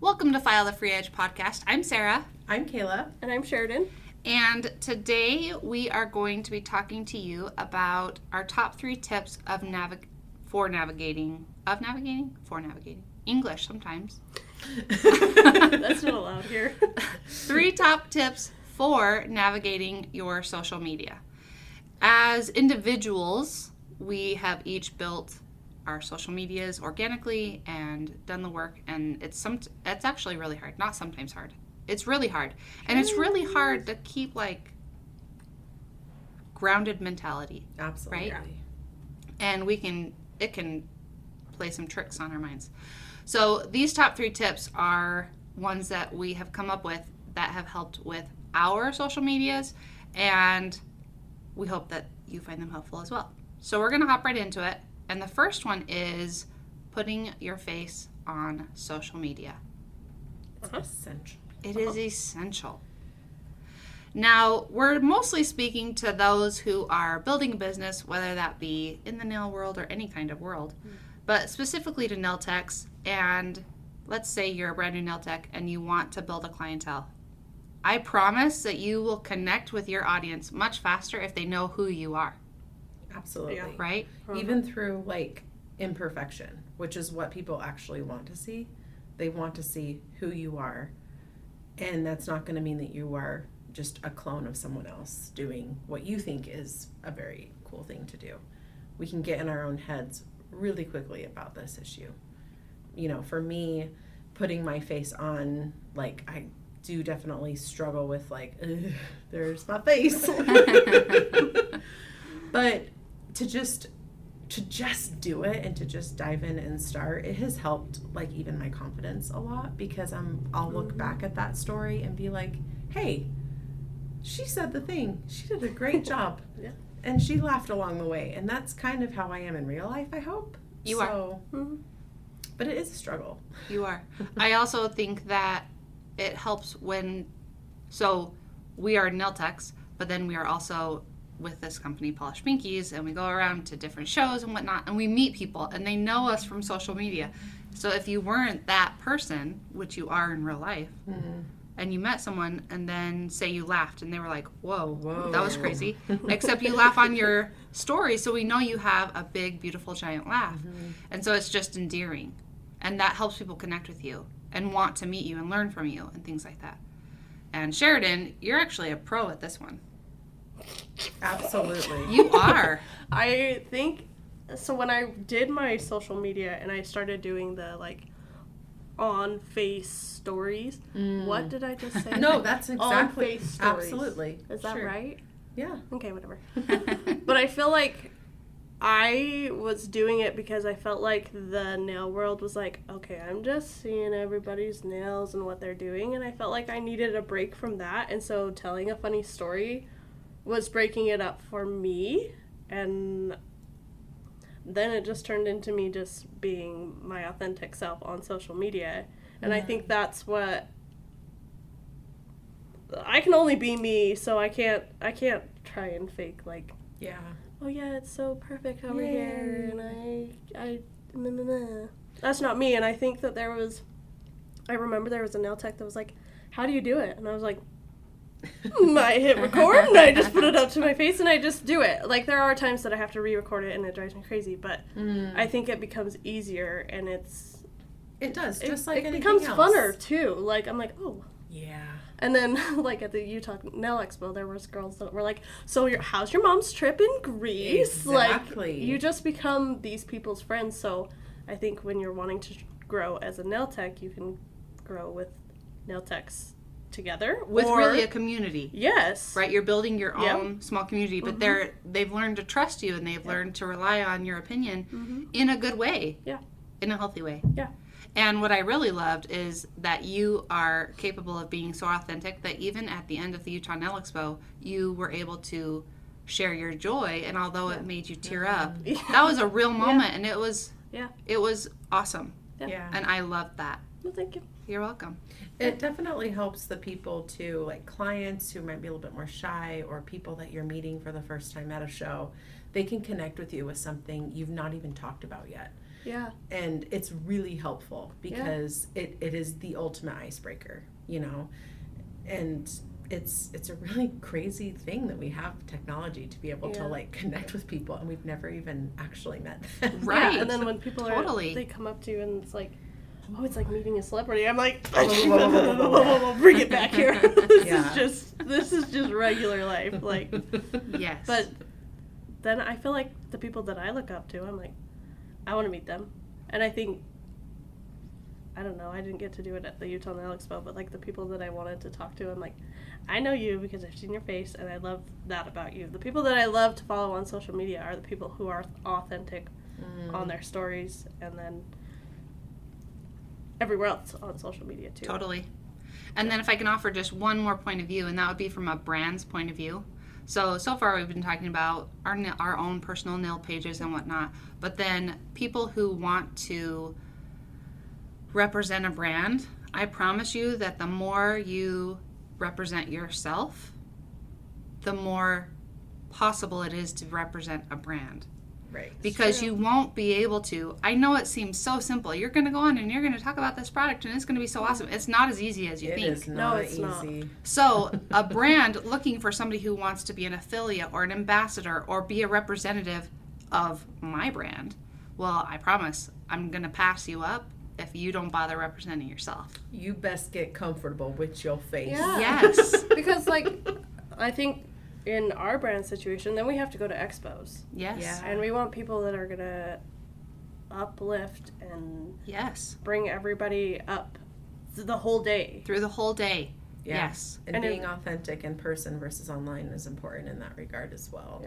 Welcome to File the Free Edge podcast. I'm Sarah, I'm Kayla. And I'm Sheridan. and today we are going to be talking to you about our top three tips of navig- for navigating of navigating for navigating English sometimes. That's not allowed here. three top tips for navigating your social media. As individuals, we have each built our social medias organically and done the work and it's some it's actually really hard not sometimes hard. It's really hard and it's really hard to keep like grounded mentality Absolutely. Right? and we can it can play some tricks on our minds. So these top three tips are ones that we have come up with that have helped with our social medias and we hope that you find them helpful as well. So we're going to hop right into it and the first one is putting your face on social media It's uh-huh. essential. it is essential. Now, we're mostly speaking to those who are building a business, whether that be in the nail world or any kind of world, hmm. but specifically to nail techs. And let's say you're a brand new nail tech and you want to build a clientele. I promise that you will connect with your audience much faster if they know who you are, Absolutely. Yeah. right? Uh-huh. Even through like imperfection, which is what people actually want to see. They want to see who you are. And that's not going to mean that you are just a clone of someone else doing what you think is a very cool thing to do. We can get in our own heads really quickly about this issue. You know, for me, putting my face on, like, I do definitely struggle with, like, there's my face. but to just to just do it and to just dive in and start it has helped like even my confidence a lot because i'm i'll look back at that story and be like hey she said the thing she did a great job Yeah. and she laughed along the way and that's kind of how i am in real life i hope You are. so, Mhm. but it is a struggle You are. I also think that it helps when, so we are techs, but then we are also with this company, Polished Pinkies, and we go around to different shows and whatnot, and we meet people, and they know us from social media. So if you weren't that person, which you are in real life, mm-hmm. and you met someone, and then say you laughed, and they were like, "Whoa, Whoa. that was crazy," except you laugh on your story, so we know you have a big, beautiful, giant laugh, mm-hmm. and so it's just endearing and that helps people connect with you and want to meet you and learn from you and things like that. And Sheridan, you're actually a pro at this one. Absolutely You are. I think so. When I did my social media and I started doing the like on face stories, mm. what did I just say? no that's exactly on face stories. absolutely Is that Sure. right? yeah Okay, whatever. but I feel like I was doing it because I felt like the nail world was like, okay, I'm just seeing everybody's nails and what they're doing, and I felt like I needed a break from that, and so telling a funny story was breaking it up for me, and then it just turned into me just being my authentic self on social media, and I think that's what I can only be me, so I can't I can't try and fake like yeah oh yeah, it's so perfect over here, and I, I, nah, nah, nah. that's not me. And I think that there was, I remember there was a nail tech that was like, how do you do it? And I was like, "Mm, I hit record and I just put it up to my face and I just do it. Like there are times that I have to re-record it and it drives me crazy, but Mm. I think it becomes easier and it's it does it, just like it becomes else. funner too. Like I'm like, oh, yeah and then, like at the Utah Nail Expo, there was girls that were like, "So, your how's your mom's trip in Greece?" Exactly. Like, you just become these people's friends. So, I think when you're wanting to grow as a nail tech, you can grow with nail techs together With or- really a community. yes, Right? You're building your Yep. own small community, but they're they've learned to trust you and they've learned to rely on your opinion Mhm. in a good way. Yeah. In a healthy way. Yeah. And what I really loved is that you are capable of being so authentic that even at the end of the Utah Nail Expo, you were able to share your joy. And although it made you tear up, Yeah. that was a real moment, and it was Yeah. it was awesome, Yeah. yeah and I loved that. Well, thank you. You're welcome. It definitely helps the people too, like clients who might be a little bit more shy or people that you're meeting for the first time at a show. They can connect with you with something you've not even talked about yet. Yeah. and it's really helpful because it, it is the ultimate icebreaker you know and it's it's a really crazy thing that we have technology to be able to like connect with people and we've never even actually met them Right. Yeah, and then when people are Totally. they come up to you and it's like, oh, it's like meeting a celebrity. I'm like, whoa. bring it back here. this Yeah. is just this is just regular life. Like, Yes. but then I feel like the people that I look up to, I'm like, I want to meet them, and I think. I don't know. I didn't get to do it at the Utah Nail Expo, but like the people that I wanted to talk to, I'm like, I know you because I've seen your face, and I love that about you. The people that I love to follow on social media are the people who are authentic Mm. on their stories and then everywhere else on social media too. Totally. And then if I can offer just one more point of view, and that would be from a brand's point of view. So so far we've been talking about our our own personal nail pages and whatnot, but then people who want to represent a brand, I promise you that the more you represent yourself, the more possible it is to represent a brand right because you won't be able to. I know it seems so simple. You're going to go on and you're going to talk about this product and it's going to be so awesome. It's not as easy as you It think. is not it's not. easy So, a brand looking for somebody who wants to be an affiliate or an ambassador or be a representative of my brand, well, I promise I'm going to pass you up if you don't bother representing yourself. you best get comfortable with your face Yeah. Yes. because like I think in our brand situation, then we have to go to expos, Yes. Yeah. and we want people that are gonna uplift and Yes. bring everybody up th- the whole day. Through the whole day. Yeah. Yes. and, And it- being authentic in person versus online is important in that regard as well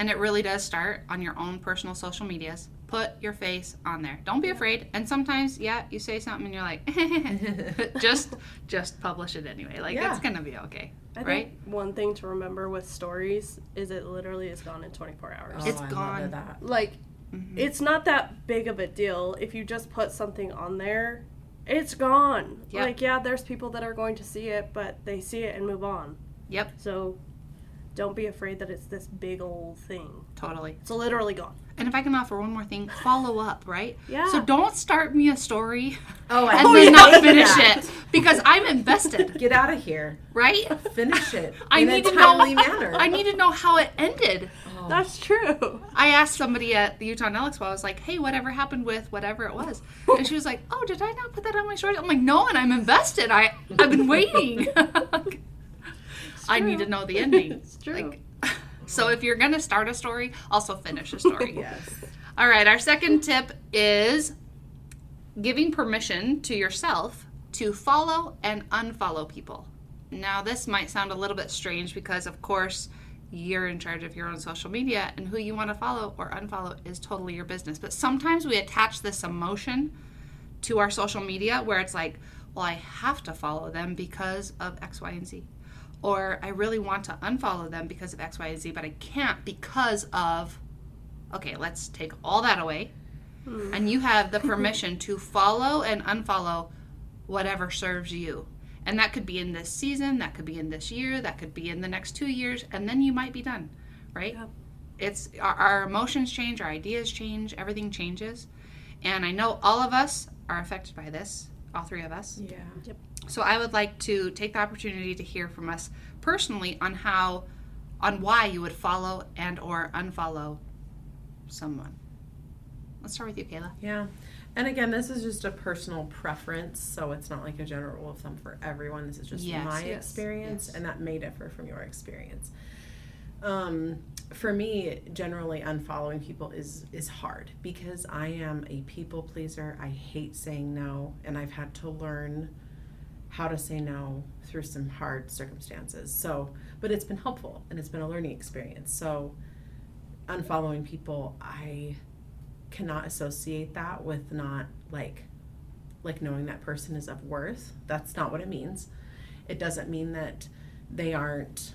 And it really does start on your own personal social medias. Put your face on there. Don't be afraid. And sometimes, yeah, you say something and you're like, just just publish it anyway. Like Yeah. it's gonna be okay, I right? think one thing to remember with stories is it literally is gone in 24 hours. Oh, It's I gone. that Like Mhm. it's not that big of a deal if you just put something on there. It's gone. Yep. Like yeah, there's people that are going to see it, but they see it and move on. Yep, So don't be afraid that it's this big old thing. totally. It's literally gone. And if I can offer one more thing, follow up, right? Yeah. So don't start me a story oh I and hate then not that. finish it because I'm invested, get out of here right? finish it I in need a to know. timely manner I need to know how it ended. Oh. That's true. I asked somebody at the Utah Nail Expo, I was like, hey, whatever happened with whatever it was? And she was like, oh, did I not put that on my story? I'm like, no, and I'm invested. I, I've been waiting. I need to know the ending. It's true. Like, so if you're going to start a story, also finish a story. yes All right, our second tip is giving permission to yourself to follow and unfollow people. Now, this might sound a little bit strange because, of course, you're in charge of your own social media and who you want to follow or unfollow is totally your business. But sometimes we attach this emotion to our social media where it's like, well, I have to follow them because of X, Y, and Z. Or I really want to unfollow them because of X, Y, and Z, but I can't because of okay, let's take all that away. Hmm. And you have the permission to follow and unfollow whatever serves you. And that could be in this season, that could be in this year, that could be in the next two years, and then you might be done, right? Yeah. It's our, our emotions change, our ideas change, everything changes. And I know all of us are affected by this, all three of us. yeah Yep. So I would like to take the opportunity to hear from us personally on how on why you would follow and or unfollow someone. Let's start with you, Kayla. Yeah. And again, this is just a personal preference, so it's not like a general rule of thumb for everyone. This is just Yes, my yes, experience, yes. and that may differ from your experience. Um, for me, generally unfollowing people is is hard because I am a people pleaser. I hate saying no, and I've had to learn how to say no through some hard circumstances. So, but it's been helpful and it's been a learning experience. So, unfollowing people, I cannot associate that with not like like knowing that person is of worth. That's not what it means. It doesn't mean that they aren't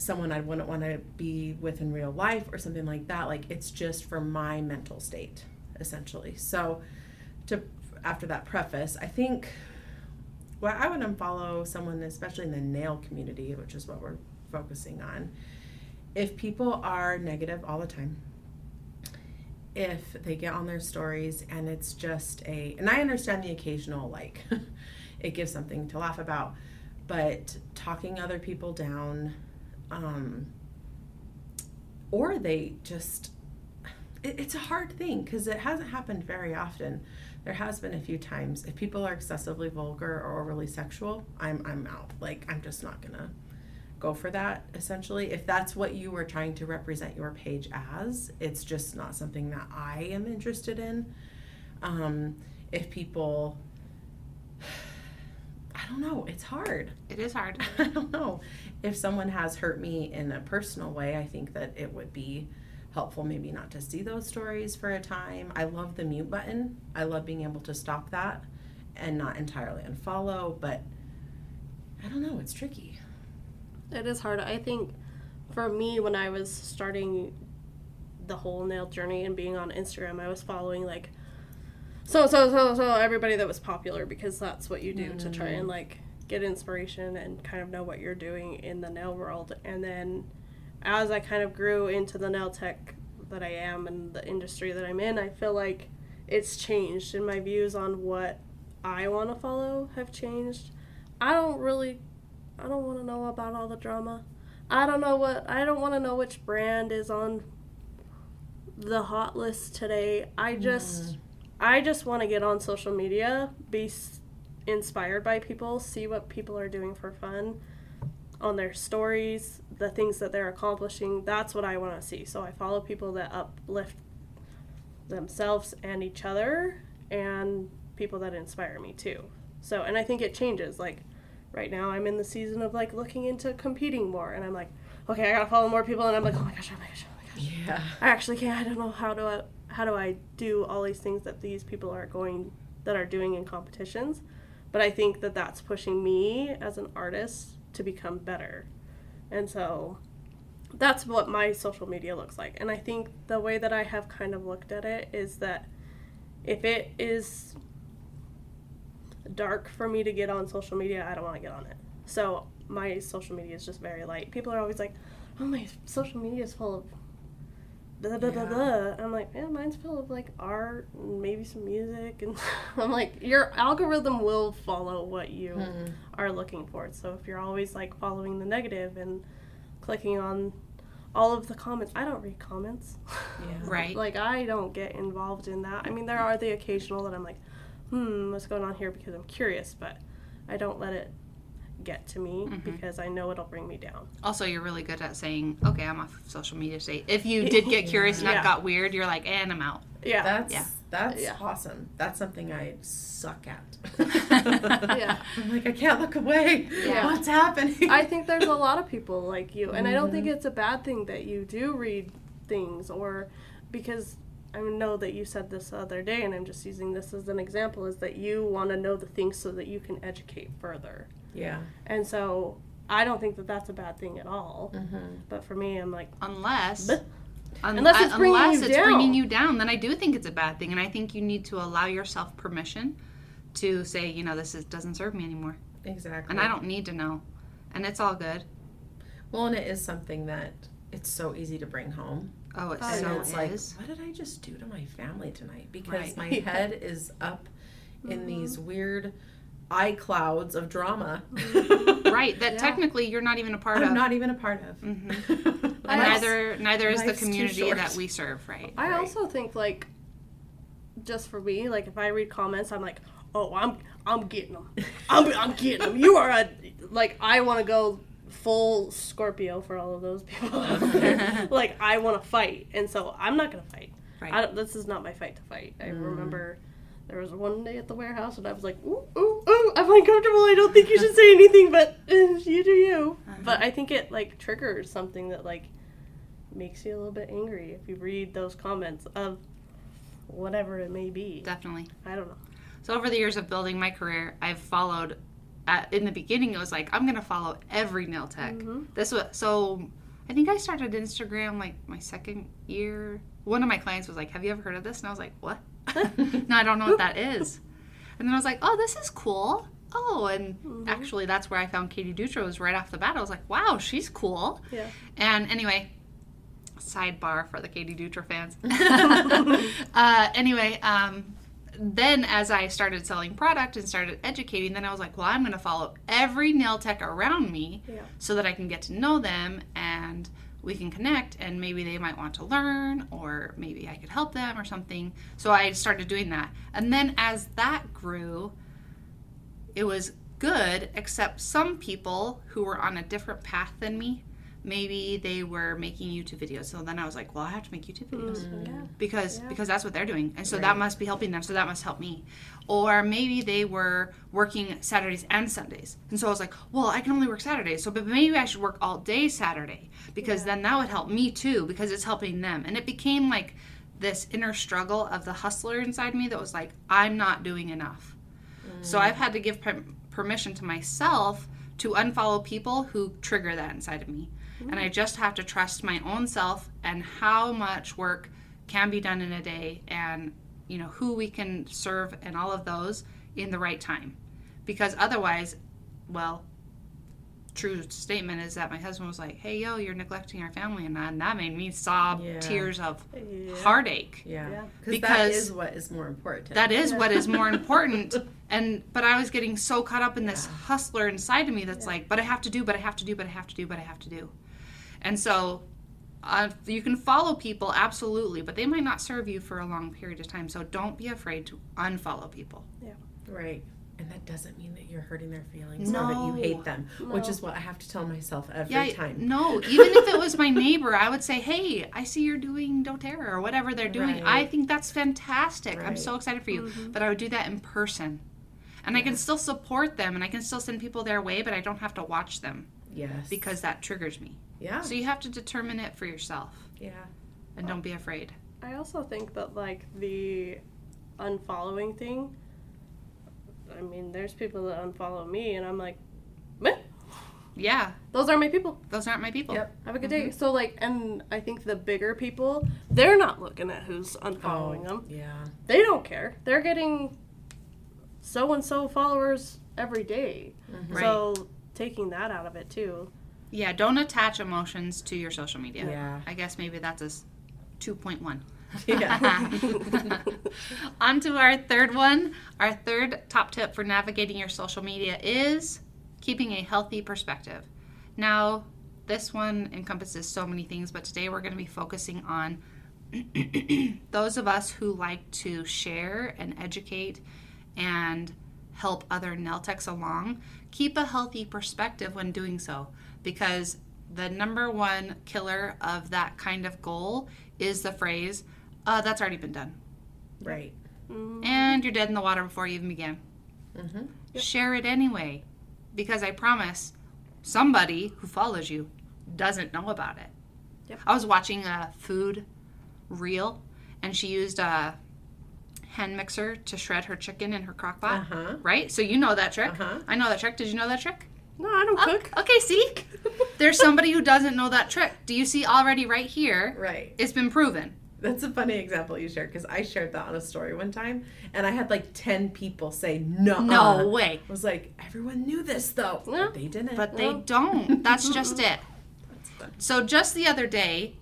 someone I wouldn't want to be with in real life or something like that. Like it's just for my mental state, essentially. So to after that preface, I think well, I would unfollow someone, especially in the nail community, which is what we're focusing on. If people are negative all the time, if they get on their stories and it's just a and I understand the occasional like it gives something to laugh about, but talking other people down, um, or they just it, it's a hard thing because it hasn't happened very often. There has been a few times if people are excessively vulgar or overly sexual, I'm I'm out. Like I'm just not gonna go for that essentially if that's what you were trying to represent your page as it's just not something that i am interested in um, if people don't know it's hard. It is hard. i don't know. If someone has hurt me in a personal way i think that it would be helpful maybe not to see those stories for a time. I love the mute button. I love being able to stop that and not entirely unfollow but i don't know it's tricky. It is hard. I think for me, when I was starting the whole nail journey and being on Instagram, I was following like so so so so everybody that was popular because that's what you do to try and mm-hmm. like get inspiration and kind of know what you're doing in the nail world. And then as I kind of grew into the nail tech that I am and the industry that I'm in, I feel like it's changed and my views on what I want to follow have changed. I don't really I don't want to know about all the drama. I don't know what I don't want to know which brand is on the hot list today. I just mm-hmm. I just want to get on social media, be s- inspired by people, see what people are doing for fun on their stories, the things that they're accomplishing. That's what I want to see. So I follow people that uplift themselves and each other and people that inspire me too. So, and I think it changes like right now I'm in the season of like looking into competing more and I'm like, okay, I got to follow more people and I'm like, oh my gosh, oh my gosh, oh my gosh. yeah I actually can't. I don't know how to I how do I do all these things that these people are going that are doing in competitions, but I think that that's pushing me as an artist to become better, and so that's what my social media looks like. And I think the way that I have kind of looked at it is that if it is dark for me to get on social media, I don't want to get on it. So my social media is just very light. People are always like, "Oh, my social media is full of blah blah blah Yeah. blah." I'm like, "Yeah, mine's full of like art and maybe some music." And I'm like, "Your algorithm will follow what you Mhm. are looking for." So if you're always like following the negative and clicking on all of the comments, I don't read comments. Yeah. Right. like I don't get involved in that. I mean, there are the occasional that I'm like, hmm, what's going on here because I'm curious, but I don't let it get to me Mhm. because I know it'll bring me down. Also, you're really good at saying, "Okay, I'm off social media today." If you did get curious and Yeah. that got weird, you're like, "And I'm out." Yeah. That's Yeah. that's Yeah. awesome. That's something I suck at. Yeah. I'm like I can't look away. Yeah. What's happening? I think there's a lot of people like you, and I don't think Mhm. it's a bad thing that you do read things or because I know that you said this the other day, and I'm just using this as an example, is that you want to know the things so that you can educate further. Yeah. And so I don't think that that's a bad thing at all. Mm-hmm. But for me, I'm like, Unless, Bleh. un- Unless it's bringing unless you it's down. bringing you down, then I do think it's a bad thing, and I think you need to allow yourself permission to say, you know, this is, doesn't serve me anymore, Exactly. and I don't need to know, and it's all good. Well, and it is something that it's so easy to bring home. Oh, it Oh, so it's like, is. what did I just do to my family tonight? Because Right. my Yeah. head is up in Mhm. these weird eye clouds of drama. right. That Yeah. technically you're not even a part of. I'm of. not even a part of. Mhm. neither neither is the community that we serve. Right. I Right. also think like, just for me, like if I read comments, I'm like, oh, I'm I'm getting them. I'm I'm getting them. You are a like I want to go full Scorpio for all of those people. like I want to fight, and so I'm not gonna fight. Right. I this is not my fight to fight. I Mm. remember there was one day at the warehouse, and I was like, ooh ooh ooh, I'm uncomfortable. I don't think you should say anything, but uh, you do you. But I think it like triggers something that like makes you a little bit angry if you read those comments of whatever it may be. Definitely. I don't know. So over the years of building my career, I've followed. At, in the beginning, it was like I'm gonna follow every nail tech. Mhm. This was so. I think I started Instagram like my second year. One of my clients was like, "Have you ever heard of this?" And I was like, "What?" no, I don't know what that is. And then I was like, "Oh, this is cool." Oh, and Mhm. actually, that's where I found Katie Dutra was right off the bat. I was like, "Wow, she's cool." Yeah. And anyway, sidebar for the Katie Dutra fans. uh, anyway, um, then as I started selling product and started educating, then I was like, well, I'm going to follow every nail tech around me Yeah. so that I can get to know them and we can connect and maybe they might want to learn or maybe I could help them or something. So I started doing that. And then as that grew, it was good, except some people who were on a different path than me, maybe they were making YouTube videos. So then I was like, well, I have to make YouTube videos mm. Yeah. because Yeah. because that's what they're doing, and so that must be helping them. So that must help me. Or maybe they were working Saturdays and Sundays, and so I was like, well, I can only work Saturdays, so but maybe I should work all day Saturday because then that would help me too because it's helping them, and it became like this inner struggle of the hustler inside me that was like, I'm not doing enough. So mm. I've had to give per- permission to myself to unfollow people who trigger that inside of me. And I just have to trust my own self and how much work can be done in a day and you know who we can serve and all of those in the right time. Because otherwise, well, true statement is that my husband was like, "Hey, yo, you're neglecting our family," and that, and that made me sob Yeah. tears of Yeah. heartache Yeah. Yeah. Because that Because- is what is more important. that is what is more important and but i was getting so caught up in this hustler inside of me that's like but i have to do but i have to do but i have to do but i have to do and so uh, you can follow people absolutely but they might not serve you for a long period of time so don't be afraid to unfollow people. Right. And that doesn't mean that you're hurting their feelings or that you hate them, which is what I have to tell myself every yeah time. no even if it was my neighbor i would say hey i see you're doing doterra or whatever they're doing. I think that's fantastic. I'm so excited for you. But i would do that in person. And i can still support them and i can still send people their way but i don't have to watch them Yes. because that triggers me. Yeah. So you have to determine it for yourself yeah. and don't be afraid. I also think that like the unfollowing thing. I mean, there's people that unfollow me, and I'm like, meh, Yeah, those aren't my people. those aren't my people. Yep. Have a good day. Mm-hmm. So like, and I think the bigger people, they're not looking at who's unfollowing oh, them. Oh, Yeah. They don't care. They're getting so and so followers every day. Mm-hmm. Right. So taking that out of it too. Yeah, don't attach emotions to your social media. Yeah. I guess maybe that's a 2.1. Yeah. On to our third one. Our third top tip for navigating your social media is keeping a healthy perspective. Now, this one encompasses so many things, but today we're going to be focusing on those of us who like to share and educate and help other nail techs along. Keep a healthy perspective when doing so because the number one killer of that kind of goal is the phrase, uh, that's already been done right. and you're dead in the water before you even began. Mm-hmm. Share it anyway, because I promise somebody who follows you doesn't know about it. Yep. I was watching a food reel, and she used a hand mixer to shred her chicken in her crock pot. Uh-huh. Right? So you know that trick. Uh-huh. I know that trick. Did you know that trick? No, I don't cook. Okay, see? There's somebody who doesn't know that trick. Do you see already right here? Right. It's been proven. That's a funny example you shared because I shared that on a story one time and I had like 10 people say, no. No way. I was like, everyone knew this though. But they didn't. But they don't. That's just it. That's. So just the other day,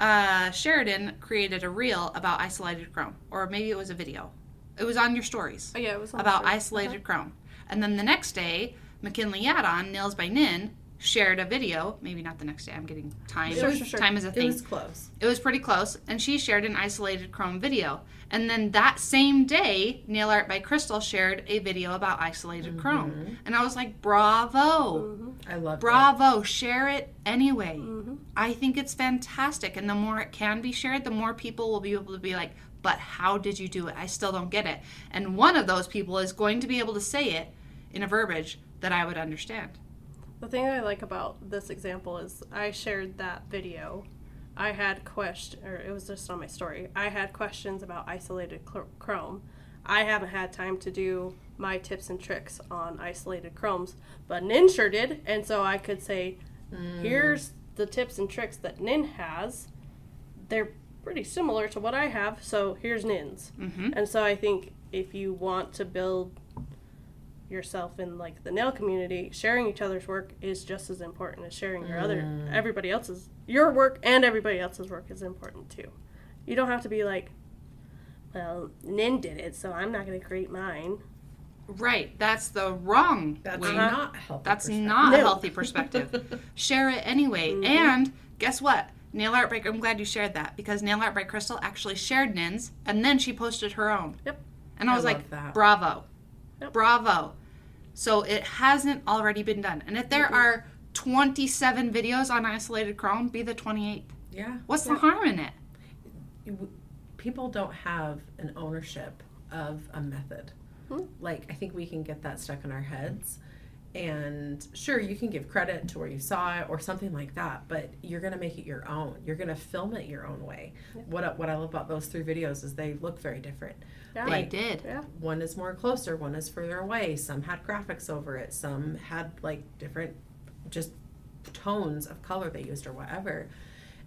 uh, Sheridan created a reel about isolated chrome, or maybe it was a video. It was on your stories Oh yeah, it was on about the show. isolated chrome. And then the next day, McKinley Yadon, Nails by Nin, shared a video. Maybe not the next day. I'm getting time. Sure, sure, sure. Time is a thing. It was close. It was pretty close, and she shared an isolated chrome video. And then that same day, Nail Art by Crystal shared a video about isolated Mm-hmm. chrome. And I was like, bravo. I love it. Bravo, share it anyway. Mhm. I think it's fantastic. And the more it can be shared, the more people will be able to be like, but how did you do it? I still don't get it. And one of those people is going to be able to say it in a verbiage that I would understand. The thing I like about this example is I shared that video. I had question, or it was just on my story. I had questions about isolated chrome. I haven't had time to do my tips and tricks on isolated chromes, but Nin sure did, and so I could say, "Here's the tips and tricks that Nin has. They're pretty similar to what I have, so here's Nin's." Mm-hmm. And so I think if you want to build yourself in like the nail community, sharing each other's work is just as important as sharing your other mm. everybody else's your work and everybody else's work is important too. You don't have to be like, well, Nin did it, so I'm not going to create mine. Right. That's the wrong That's way. not healthy. That's perspective. not a healthy perspective. Share it anyway. Mm-hmm. And guess what? Nail Art break I'm glad you shared that because Nail Art by Crystal actually shared Nin's and then she posted her own. Yep. And I I was like, that. bravo. Yep. Bravo. So it hasn't already been done. And if there are 27 videos on isolated Chrome, be the 28th. Yeah. What's the harm in it? people don't have an ownership of a method. Hmm. Like, I think we can get that stuck in our heads. And sure, you can give credit to where you saw it or something like that, but you're going to make it your own. You're going to film it your own way. What, I- what I love about those three videos is they look very different. Yeah. They did. Yeah. One is more closer, one is further away. Some had graphics over it, some had like different just tones of color they used or whatever.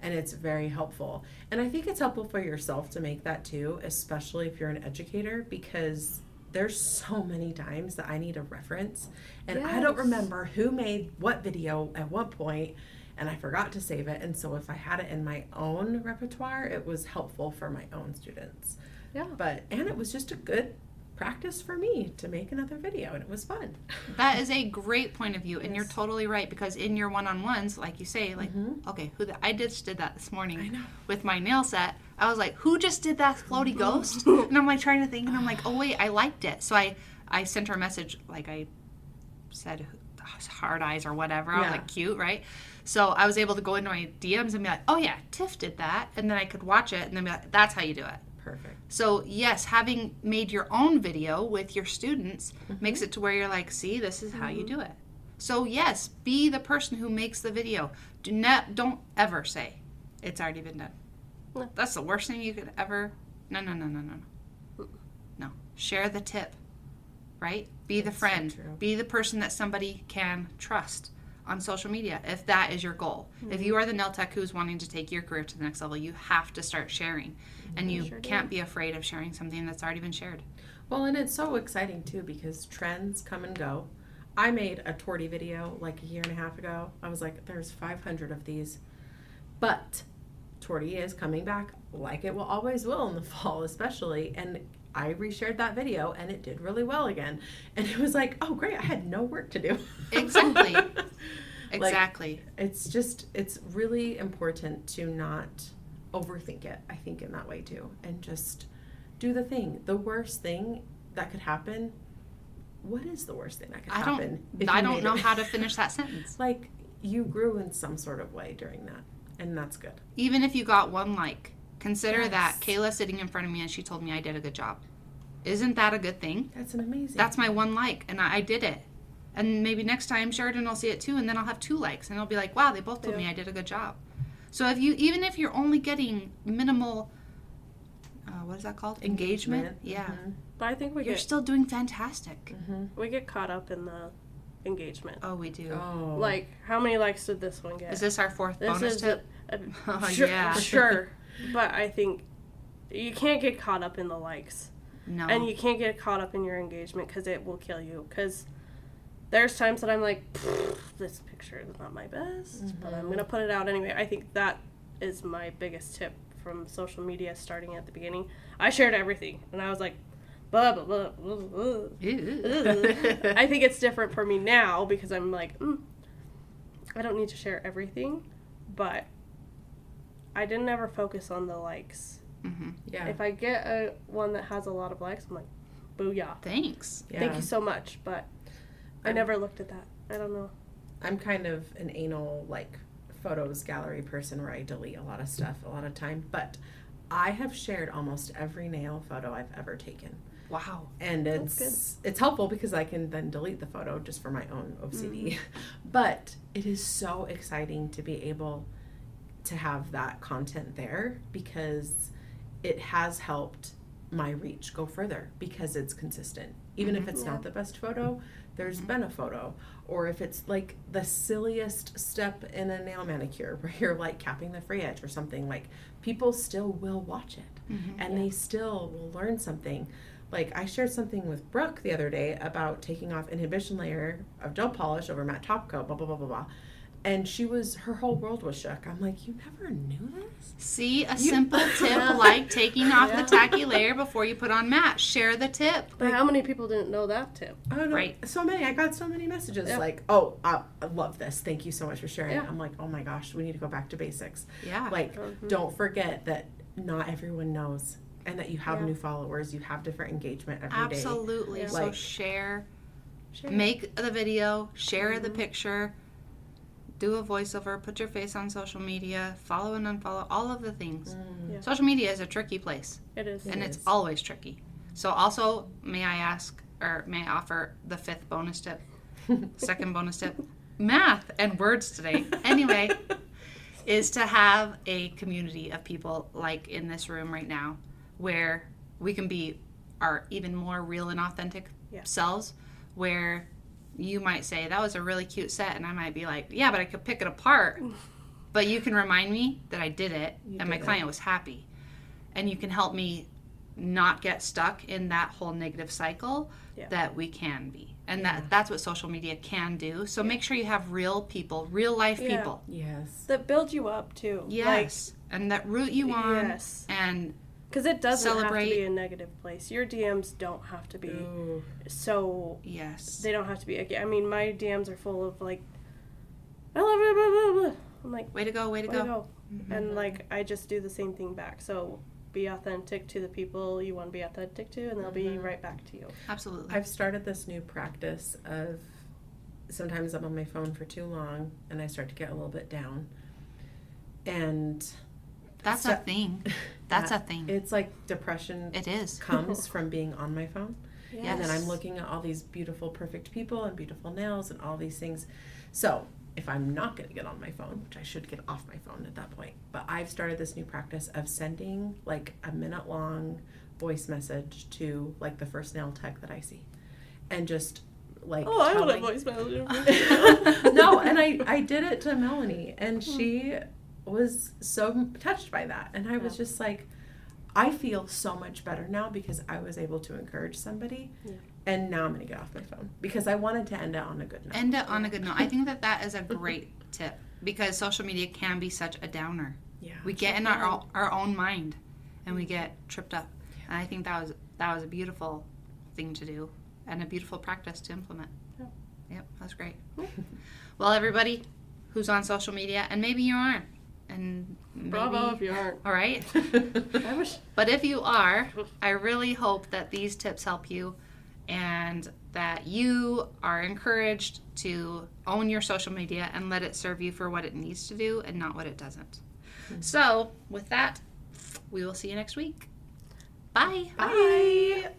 And it's very helpful. And I think it's helpful for yourself to make that too, especially if you're an educator, because there's so many times that I need a reference and I don't remember who made what video at what point and I forgot to save it. And so if I had it in my own repertoire, it was helpful for my own students. Yeah. But and it was just a good practice for me to make another video and it was fun. That is a great point of view, and you're totally right because in your one-on-ones, like you say, like mm-hmm. okay, who the, I just did that this morning I know. with my nail set. I was like, who just did that floaty ghost? and I'm like trying to think, and I'm like, oh wait, I liked it. So I I sent her a message like I said hard eyes or whatever. I was Yeah. like cute, right? So I was able to go into my DMs and be like, oh yeah, Tiff did that, and then I could watch it and then be like, that's how you do it. Perfect. So, yes, having made your own video with your students Mm-hmm. makes it to where you're like, see, this is how you do it. So, yes, be the person who makes the video. Do not don't ever say it's already been done. No. That's the worst thing you could ever No, no, no, no, no. No. No. Share the tip. Right? Be the That's so friend. true. be the person that somebody can trust on social media if that is your goal. Mm-hmm. If you are the nail tech who's wanting to take your career to the next level, you have to start sharing. And you Sure can't be afraid of sharing something that's already been shared. Well, and it's so exciting too because trends come and go. I made a torty video like a year and a half ago. I was like, there's 500 of these. But torty is coming back like it will always will in the fall, especially. And I reshared that video and it did really well again. And it was like, oh, great. I had no work to do. Exactly. Like, Exactly. it's just it's really important to not overthink it i think in that way too and just do the thing the worst thing that could happen what is the worst thing that could I happen don't I don't know it? how to finish that sentence. like you grew in some sort of way during that and that's good Even if you got one like, consider that Kayla sitting in front of me and she told me I did a good job. Isn't that a good thing? that's an amazing That's my one like, and I, I did it. And maybe next time Sheridan will see it too, and then I'll have two likes, and it'll be like, wow, they both told me I did a good job. So if you, even if you're only getting minimal, uh, what is that called? Engagement. Engagement. Yeah, Mhm. But I think we you're get still doing fantastic. we get caught up in the engagement. Oh, we do. oh Like, how many likes did this one get? Is this our fourth This bonus is tip? a, a- Oh, sure, yeah. sure. But I think you can't get caught up in the likes, No. and you can't get caught up in your engagement because it will kill you. Because there's times that I'm like, this picture is not my best, but I'm mm-hmm. gonna put it out anyway. I think that is my biggest tip from social media starting at the beginning. I shared everything, and I was like, blah blah blah. blah, blah. I think it's different for me now because I'm like, mm, I don't need to share everything, but I didn't ever focus on the likes. Mhm. yeah If I get a one that has a lot of likes, I'm like, booyah. Thanks. yeah Thank you so much, but I I'm- never looked at that. I don't know. i'm kind of an anal like photos gallery person where i delete a lot of stuff a lot of time but i have shared almost every nail photo i've ever taken Wow. and it's it's helpful because I can then delete the photo just for my own OCD. Mm-hmm. But it is so exciting to be able to have that content there because it has helped my reach go further because it's consistent. Even if it's Yeah. not the best photo, there's been a photo. Or if it's like the silliest step in a nail manicure where you're like capping the free edge or something, like people still will watch it Mhm. and they still will learn something. Like I shared something with Brooke the other day about taking off inhibition layer of gel polish over matte top coat, blah blah blah blah blah. And she was her whole world was shook. I'm like, you never knew this? See a simple tip like taking off the tacky layer before you put on matte. Share the tip. But how many people didn't know that tip? Oh no, Right. so many. I got so many messages Yeah. like, "Oh, I, I love this. Thank you so much for sharing." Yeah. I'm like, "Oh my gosh, we need to go back to basics." Yeah. Like, Mhm. don't forget that not everyone knows, and that you have Yeah. new followers. You have different engagement every day. Absolutely. Yeah. So Like- share, Share. make the video, share the Mhm. picture, do a voiceover, put your face on social media, follow and unfollow, all of the things. Mm. Yeah. Social media is a tricky place, It is. and It it's is. always tricky. So, also, may I ask, or may I offer the fifth bonus tip, second bonus tip? Math and words today. Anyway, is to have a community of people like in this room right now where we can be our even more real and authentic Yeah. selves where you might say that was a really cute set and i might be like yeah but i could pick it apart but you can remind me that i did it You and my did it. client was happy and you can help me not get stuck in that whole negative cycle Yeah. that we can be and Yeah. that that's what social media can do so make sure you have real people real life Yeah. people yes. that build you up too. yes and that root you on Yes. and Because it doesn't have to be a negative place. Your DMs don't have to be Ooh. so. yes They don't have to be. I mean, my DMs are full of like, I love it, blah, blah, blah. I'm like, way to go way to way go, to go. Mhm. And like, I just do the same thing back. So be authentic to the people you want to be authentic to, and they'll be Mhm. right back to you. absolutely I've started this new practice of sometimes I'm on my phone for too long and I start to get a little bit down. And that's so- a thing that's that- a thing it's like depression it is comes from being on my phone. Yeah. And then I'm looking at all these beautiful, perfect people and beautiful nails and all these things. So if I'm not going to get on my phone, which I should get off my phone at that point, but I've started this new practice of sending like a minute long voice message to like the first nail tech that I see. And just like Oh, I want a telling- voice message. no, and I I did it to Melanie, and Hmm. she was so touched by that, and I was Yeah. just like, I feel so much better now because I was able to encourage somebody, Yeah. and now I'm gonna get off my phone because I wanted to end it on a good note. end it on a good note. I think that that is a great tip because social media can be such a downer. Yeah, we get in our, own- our own mind and we mm-hmm. get tripped up. And i think that was that was a beautiful thing to do and a beautiful practice to implement. Yeah. yep that's great. Well everybody who's on social media and maybe you aren't and maybe, Bravo if you aren't. all right I wish. but if you are i really hope that these tips help you and that you are encouraged to own your social media and let it serve you for what it needs to do and not what it doesn't. Hmm. So, with that, we will see you next week. Bye. Bye.